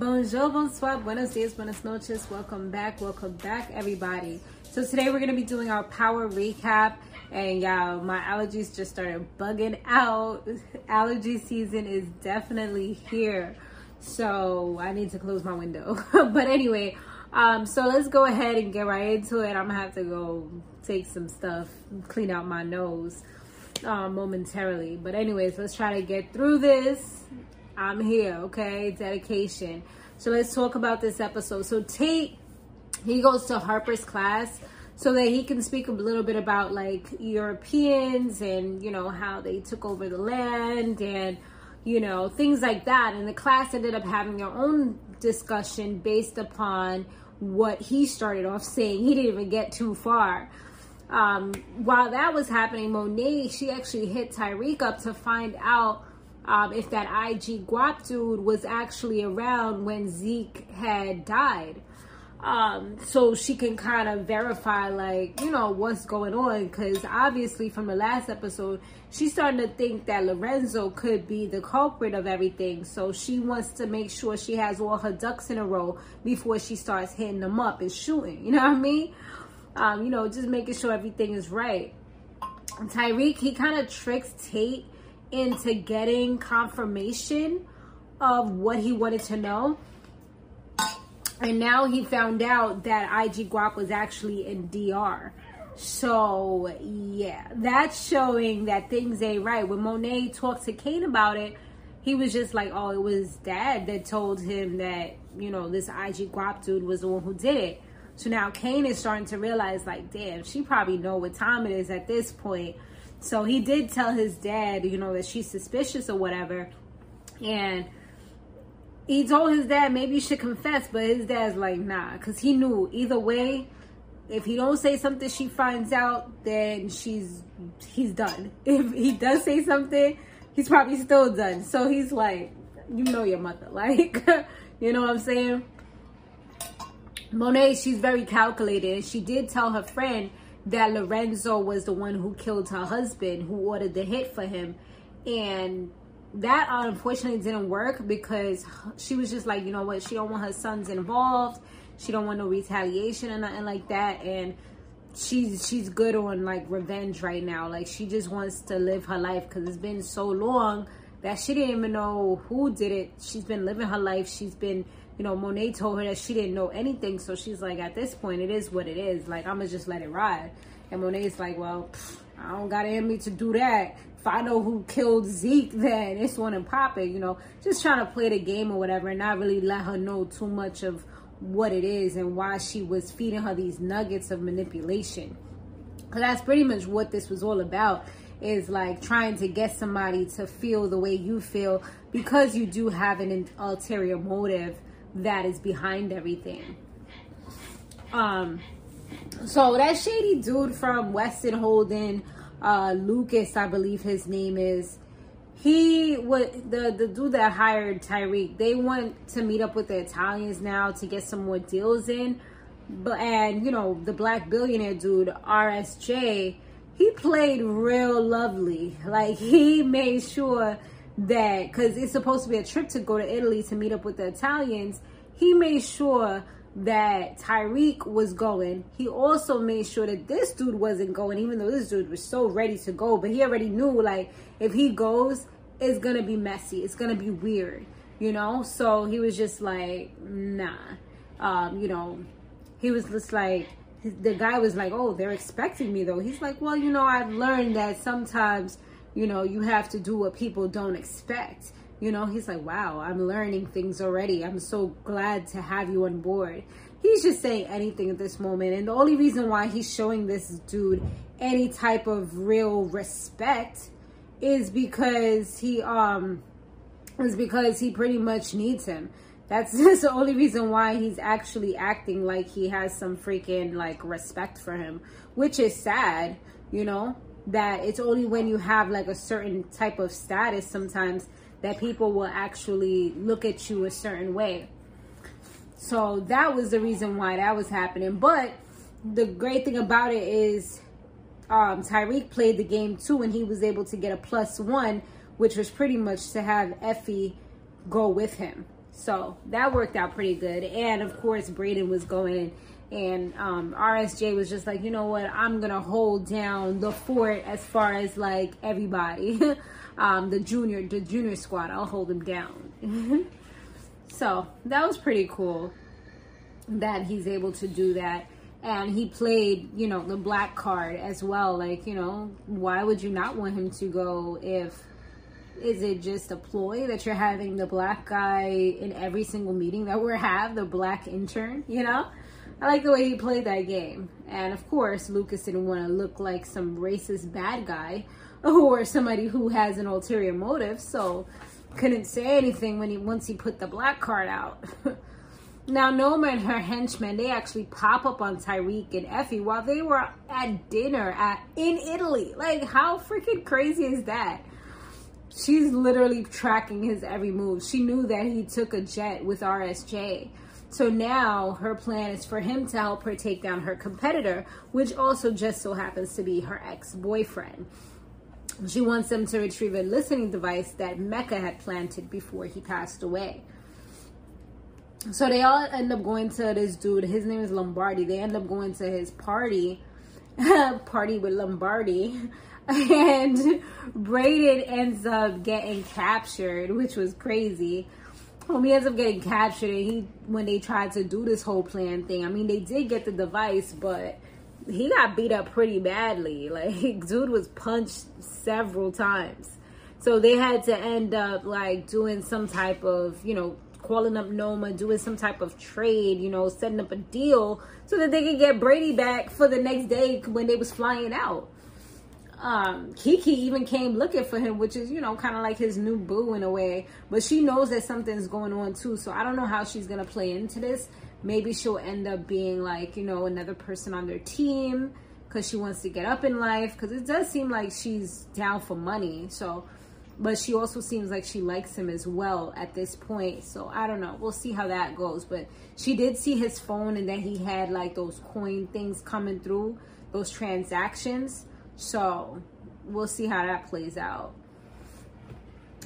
Bonjour, bonsoir, buenos dias, buenas noches. Welcome back, welcome back, everybody. So today we're gonna be doing our power recap, and y'all, my allergies just started bugging out. Allergy season is definitely here, so I need to close my window. but anyway, um, so let's go ahead and get right into it. I'm gonna have to go take some stuff, clean out my nose uh, momentarily. But anyways, let's try to get through this. I'm here, okay? Dedication. So let's talk about this episode. So Tate, he goes to Harper's class so that he can speak a little bit about like Europeans and you know how they took over the land and you know things like that. And the class ended up having their own discussion based upon what he started off saying. He didn't even get too far. Um, while that was happening, Monet, she actually hit Tariq up to find out um, if that IG guap dude was actually around when Zeke had died. Um, so she can kind of verify, like, you know, what's going on. Because obviously, from the last episode, she's starting to think that Lorenzo could be the culprit of everything. So she wants to make sure she has all her ducks in a row before she starts hitting them up and shooting. You know what I mean? Um, you know, just making sure everything is right. Tariq, he kind of tricks Tate into getting confirmation of what he wanted to know. And now he found out that IG Guap was actually in DR. So, yeah, that's showing that things ain't right. When Monet talked to Cane about it, he was just like, oh, it was dad that told him that, you know, this IG Guap dude was the one who did it. So now Cane is starting to realize, like, damn, she probably know what time it is at this point. So he did tell his dad, you know, that she's suspicious or whatever. And he told his dad maybe you should confess, but his dad's like, nah, because he knew either way, if he don't say something, she finds out, then she's he's done. If he does say something, he's probably still done. So he's like, you know your mother, like, you know what I'm saying? Monet, she's very calculated. She did tell her friend that Lorenzo was the one who killed her husband, who ordered the hit for him, and that unfortunately didn't work because she was just like, you know what, she don't want her sons involved. She don't want no retaliation or nothing like that. And she's she's good on like revenge right now. Like she just wants to live her life because it's been so long that she didn't even know who did it. She's been living her life. She's been, you know, Monet told her that she didn't know anything. So she's like, at this point, it is what it is. Like I'm gonna just let it ride. And Monet's like, well, pff, I don't got in me to do that if I know who killed Zeke, then it's one and pop it, you know, just trying to play the game or whatever and not really let her know too much of what it is and why she was feeding her these nuggets of manipulation. Because that's pretty much what this was all about is like trying to get somebody to feel the way you feel because you do have an ulterior motive that is behind everything. Um, so that shady dude from Weston Holden uh, Lucas, I believe his name is. He would the the dude that hired Tariq. They want to meet up with the Italians now to get some more deals in. But and you know the black billionaire dude RSJ, he played real lovely. Like he made sure that because it's supposed to be a trip to go to Italy to meet up with the Italians. He made sure that Tariq was going. He also made sure that this dude wasn't going, even though this dude was so ready to go. But he already knew, like, if he goes, it's gonna be messy. It's gonna be weird, you know. So he was just like, nah. Um, you know, he was just like, the guy was like, oh, they're expecting me though. He's like, well, you know, I've learned that sometimes, you know, you have to do what people don't expect. You know, he's like, wow, I'm learning things already. I'm so glad to have you on board. He's just saying anything at this moment. And the only reason why he's showing this dude any type of real respect is because he, um, is because he pretty much needs him. That's just the only reason why he's actually acting like he has some freaking like respect for him, which is sad, you know, that it's only when you have like a certain type of status sometimes that people will actually look at you a certain way. So that was the reason why that was happening. But the great thing about it is um, Tariq played the game too, and he was able to get a plus one, which was pretty much to have Effie go with him. So that worked out pretty good. And of course, Brayden was going in and um, RSJ was just like, you know what, I'm gonna hold down the fort as far as like everybody, um, the junior, the junior squad. I'll hold them down. so that was pretty cool that he's able to do that. And he played, you know, the black card as well. Like, you know, why would you not want him to go if is it just a ploy that you're having the black guy in every single meeting that we have, the black intern, you know? I like the way he played that game. And of course, Lucas didn't want to look like some racist bad guy or somebody who has an ulterior motive, so couldn't say anything when he once he put the black card out. now Noma and her henchmen, they actually pop up on Tariq and Effie while they were at dinner at in Italy. Like how freaking crazy is that? She's literally tracking his every move. She knew that he took a jet with RSJ. So now her plan is for him to help her take down her competitor, which also just so happens to be her ex boyfriend. She wants him to retrieve a listening device that Mecca had planted before he passed away. So they all end up going to this dude. His name is Lombardi. They end up going to his party, party with Lombardi. And Brayden ends up getting captured, which was crazy he ends up getting captured and he when they tried to do this whole plan thing i mean they did get the device but he got beat up pretty badly. Like dude was punched several times. So they had to end up like doing some type of you know calling up noma doing some type of trade you know setting up a deal so that they could get brady back for the next day when they was flying out um, Kiki even came looking for him, which is, you know, kind of like his new boo in a way. But she knows that something's going on too. So I don't know how she's going to play into this. Maybe she'll end up being like, you know, another person on their team because she wants to get up in life. Because it does seem like she's down for money. So, but she also seems like she likes him as well at this point. So I don't know. We'll see how that goes. But she did see his phone and that he had like those coin things coming through, those transactions. So we'll see how that plays out.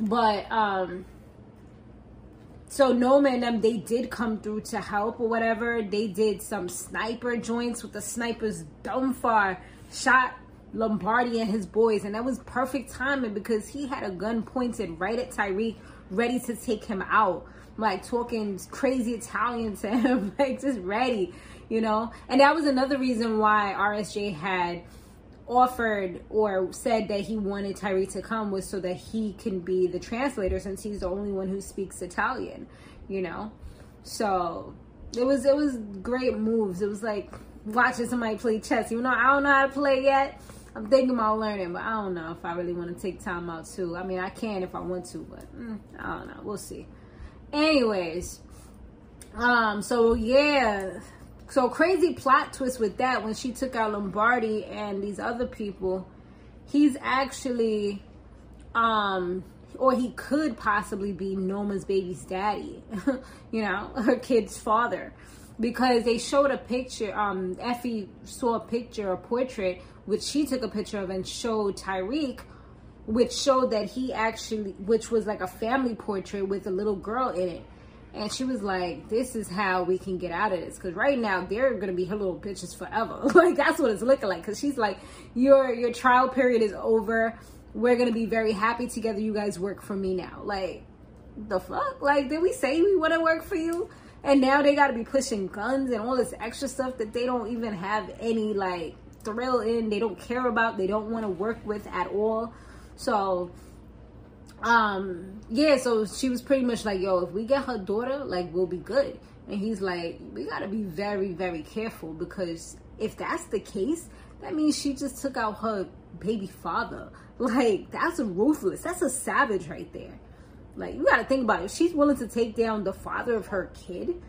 But um so Noma and them they did come through to help or whatever. They did some sniper joints with the snipers dumb far shot Lombardi and his boys, and that was perfect timing because he had a gun pointed right at Tariq, ready to take him out. Like talking crazy Italian to him, like just ready, you know. And that was another reason why RSJ had offered or said that he wanted Tariq to come was so that he can be the translator since he's the only one who speaks Italian, you know? So it was it was great moves. It was like watching somebody play chess. Even though I don't know how to play yet, I'm thinking about learning, but I don't know if I really want to take time out too. I mean, I can if I want to, but mm, I don't know. We'll see. Anyways, um, so yeah, so crazy plot twist with that when she took out Lombardi and these other people, he's actually um or he could possibly be Noma's baby's daddy, you know, her kid's father. Because they showed a picture, um, Effie saw a picture, a portrait, which she took a picture of and showed Tariq, which showed that he actually, which was like a family portrait with a little girl in it and she was like, "This is how we can get out of this." Because right now they're gonna be her little bitches forever. like that's what it's looking like. Because she's like, "Your your trial period is over. We're gonna be very happy together. You guys work for me now." Like the fuck? Like did we say we want to work for you? And now they got to be pushing guns and all this extra stuff that they don't even have any like thrill in. They don't care about. They don't want to work with at all. So um yeah so she was pretty much like yo if we get her daughter like we'll be good. And he's like we gotta be very very careful because if that's the case that means she just took out her baby father. Like that's ruthless. That's a savage right there. Like you gotta think about it. If she's willing to take down the father of her kid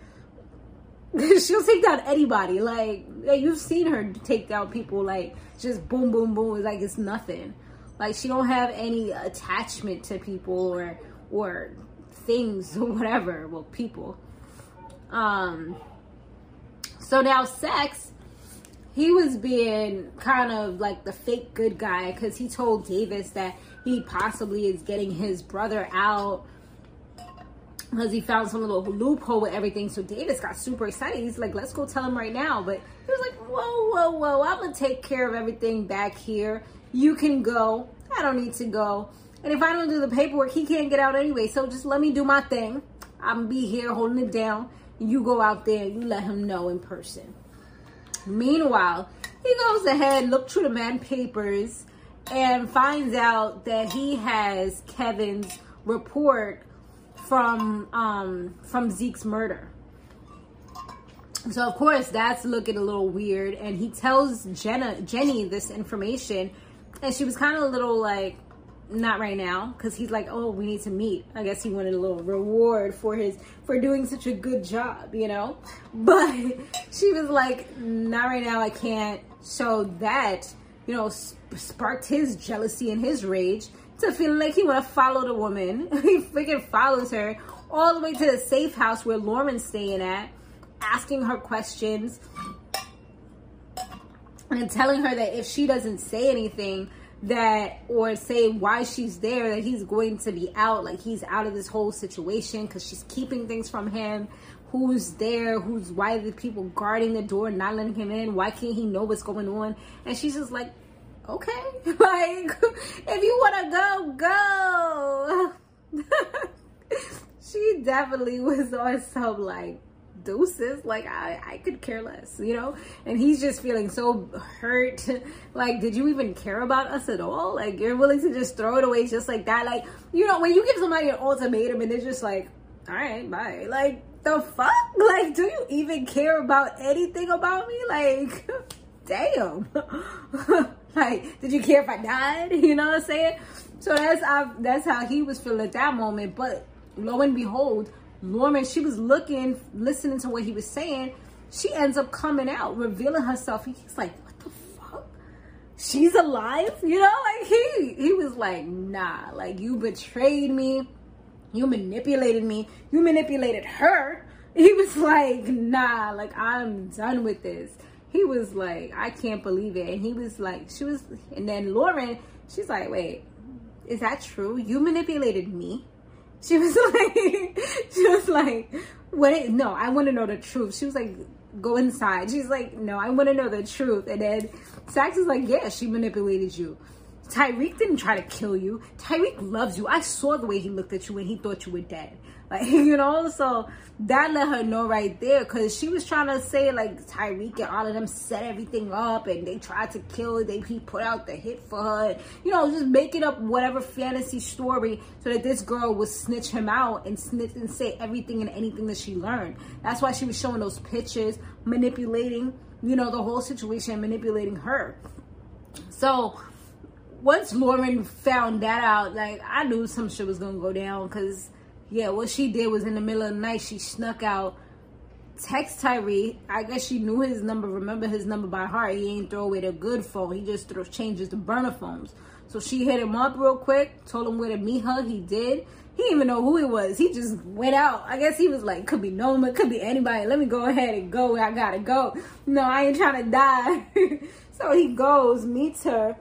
she'll take down anybody. Like you've seen her take down people like just boom boom boom. Like it's nothing like she don't have any attachment to people or or things or whatever. Well, people. Um. So now Saxe, he was being kind of like the fake good guy because he told Davis that he possibly is getting his brother out because he found some little loophole with everything. So Davis got super excited. He's like, let's go tell him right now. But he was like, whoa, whoa, whoa, I'm going to take care of everything back here. You can go. I don't need to go. And if I don't do the paperwork, he can't get out anyway. So just let me do my thing. I'm going to be here holding it down. You go out there you let him know in person. Meanwhile, he goes ahead, look through the man papers, and finds out that he has Kevin's report from um from Zeke's murder. So of course that's looking a little weird and he tells Jenna Jenny this information and she was kind of a little like not right now because he's like oh we need to meet. I guess he wanted a little reward for his for doing such a good job you know? But she was like not right now i can't. So that you know sparked his jealousy and his rage to feeling like he want to follow the woman. he freaking follows her all the way to the safe house where Lauren's staying at, asking her questions and telling her that if she doesn't say anything, that or say why she's there that he's going to be out like he's out of this whole situation because she's keeping things from him. Who's there? Who's why the people guarding the door not letting him in? Why can't he know what's going on? And she's just like okay. Like, if you want to go, go. she definitely was on some like deuces. Like, I, I could care less, you know? And he's just feeling so hurt. Like, did you even care about us at all? Like, you're willing to just throw it away just like that. Like, you know, when you give somebody an ultimatum and they're just like, all right, bye. Like, the fuck? Like, do you even care about anything about me? Like, damn. like, did you care if I died? You know what I'm saying? So that's how, that's how he was feeling at that moment. But lo and behold, Noma, she was looking, listening to what he was saying. She ends up coming out, revealing herself. He's like, what the fuck? She's alive? You know, like he he was like, nah, like you betrayed me. You manipulated me. You manipulated her. He was like, nah, like I'm done with this he was like, I can't believe it. And he was like, she was, and then Lauren, she's like, wait, is that true? You manipulated me? She was like, she was like, what? No, I want to know the truth. She was like, go inside. She's like, no, I want to know the truth. And then Saxe is like, yeah, she manipulated you. Tariq didn't try to kill you. Tariq loves you. I saw the way he looked at you when he thought you were dead. Like, you know, so that let her know right there because she was trying to say, like, Tariq and all of them set everything up and they tried to kill. They, he put out the hit for her. You know, just making up whatever fantasy story so that this girl would snitch him out and snitch and say everything and anything that she learned. That's why she was showing those pictures, manipulating, you know, the whole situation, manipulating her. So, once Lauren found that out, like I knew some shit was gonna go down because yeah, what she did was in the middle of the night she snuck out, text Tariq. I guess she knew his number, remember his number by heart. He ain't throw away the good phone. He just throw changes the burner phones. So she hit him up real quick, told him where to meet her. He did. He didn't even know who he was. He just went out. I guess he was like, could be Noma, could be anybody. Let me go ahead and go. I gotta go. No, I ain't trying to die. so he goes, meets her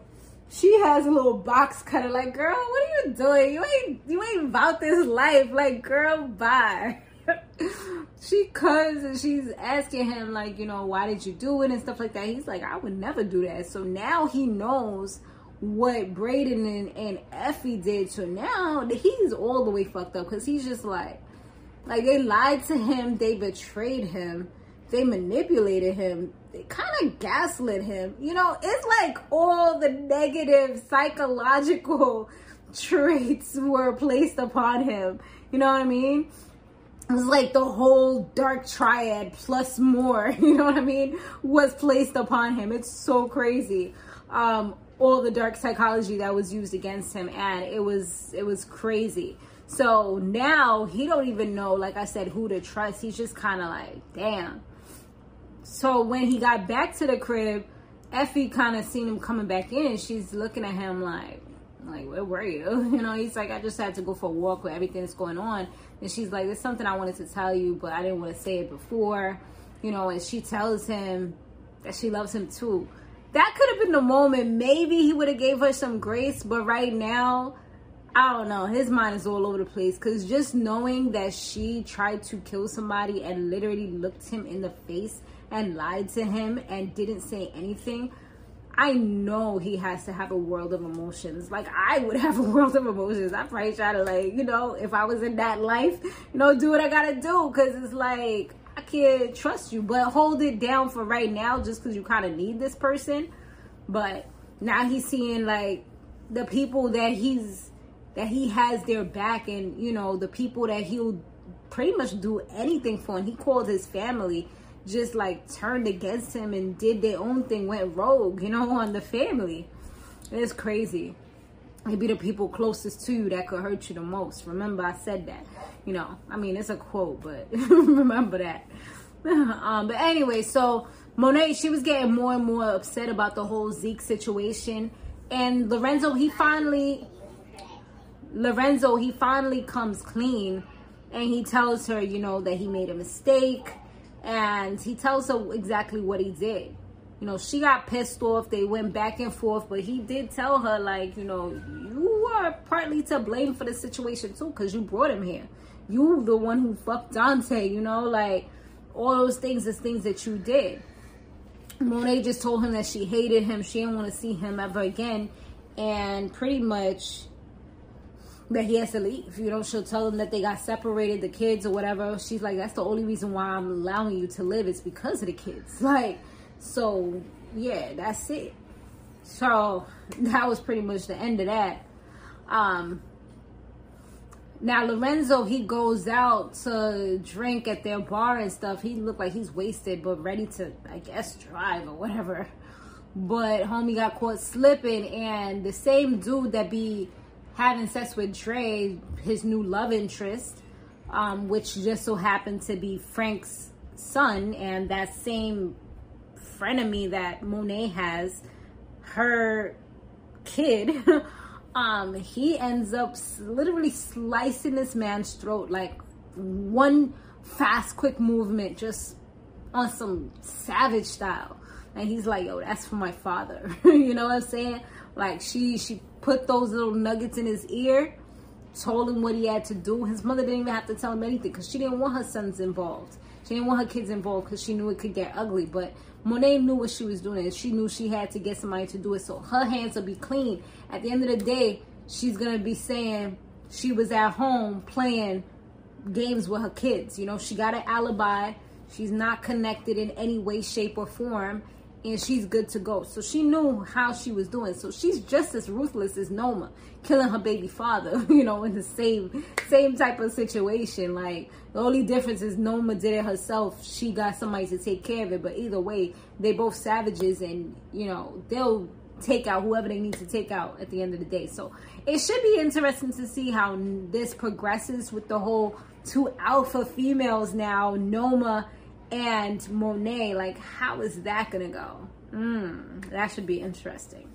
she has a little box cutter. Like, girl, what are you doing? You ain't you ain't about this life. Like, girl, bye. she comes and she's asking him, like, you know, why did you do it and stuff like that. He's like, I would never do that. So now he knows what Brayden and, and Effie did. So now he's all the way fucked up because he's just like, like they lied to him, they betrayed him, they manipulated him kind of gaslit him. You know, it's like all the negative psychological traits were placed upon him. You know what I mean? It was like the whole dark triad plus more, you know what I mean, was placed upon him. It's so crazy. Um, all the dark psychology that was used against him and it was it was crazy. So now he don't even know, like I said, who to trust. He's just kind of like, damn so when he got back to the crib, Effie kind of seen him coming back in. She's looking at him like, like, where were you? You know, he's like, I just had to go for a walk with everything that's going on. And she's like, there's something I wanted to tell you, but I didn't want to say it before. You know, and she tells him that she loves him too. That could have been the moment. Maybe he would have gave her some grace, but right now, I don't know. His mind is all over the place because just knowing that she tried to kill somebody and literally looked him in the face and lied to him and didn't say anything. I know he has to have a world of emotions. Like I would have a world of emotions. I probably try to like, you know, if I was in that life, you know, do what I gotta do. Cause it's like, I can't trust you, but hold it down for right now just cause you kind of need this person. But now he's seeing like the people that he's that he has their back and you know the people that he'll pretty much do anything for and he called his family just like turned against him and did their own thing went rogue you know on the family. It's crazy. It'd be the people closest to you that could hurt you the most. Remember i said that you know. I mean it's a quote but remember that. Um but anyway so monet she was getting more and more upset about the whole zeke situation. And lorenzo he finally Lorenzo, he finally comes clean and he tells her, you know, that he made a mistake and he tells her exactly what he did. You know, she got pissed off. They went back and forth, but he did tell her, like, you know, you are partly to blame for the situation too because you brought him here. You the one who fucked Dante, you know, like all those things is things that you did. Monet just told him that she hated him. She didn't want to see him ever again. And pretty much that he has to leave. You know, she'll tell them that they got separated, the kids or whatever. She's like, that's the only reason why I'm allowing you to live. It's because of the kids. Like, so yeah, that's it. So that was pretty much the end of that. Um, now Lorenzo, he goes out to drink at their bar and stuff. He looked like he's wasted, but ready to, I guess, drive or whatever. But homie got caught slipping, and the same dude that be having sex with Dre, his new love interest, um, which just so happened to be Frank's son, and that same frenemy that Monet has, her kid, um, he ends up literally slicing this man's throat like one fast, quick movement, just on some savage style. And he's like, yo, that's for my father. you know what I'm saying? Like she she put those little nuggets in his ear, told him what he had to do. His mother didn't even have to tell him anything because she didn't want her sons involved. She didn't want her kids involved because she knew it could get ugly. But Monet knew what she was doing and she knew she had to get somebody to do it so her hands will be clean. At the end of the day, she's gonna be saying she was at home playing games with her kids. You know, she got an alibi. She's not connected in any way, shape, or form and she's good to go. So she knew how she was doing. So she's just as ruthless as Noma, killing her baby father, you know, in the same same type of situation. Like the only difference is Noma did it herself. She got somebody to take care of it. But either way, they both savages and you know, they'll take out whoever they need to take out at the end of the day. So it should be interesting to see how this progresses with the whole two alpha females now, Noma and Monet. Like, how is that gonna go? Mm, that should be interesting.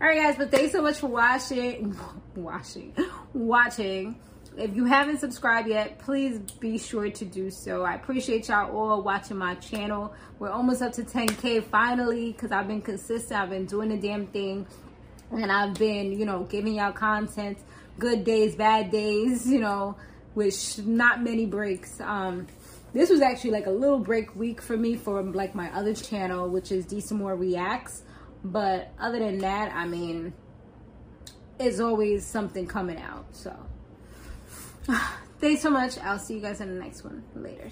All right, guys, but thanks so much for watching, watching, watching. If you haven't subscribed yet, please be sure to do so. I appreciate y'all all watching my channel. We're almost up to 10K finally because I've been consistent. I've been doing the damn thing. And I've been, you know, giving y'all content, good days, bad days, you know, with not many breaks. Um, this was actually like a little break week for me for like my other channel, which is Decent More Reacts. But other than that, I mean, it's always something coming out. So, thanks so much. I'll see you guys in the next one. Later.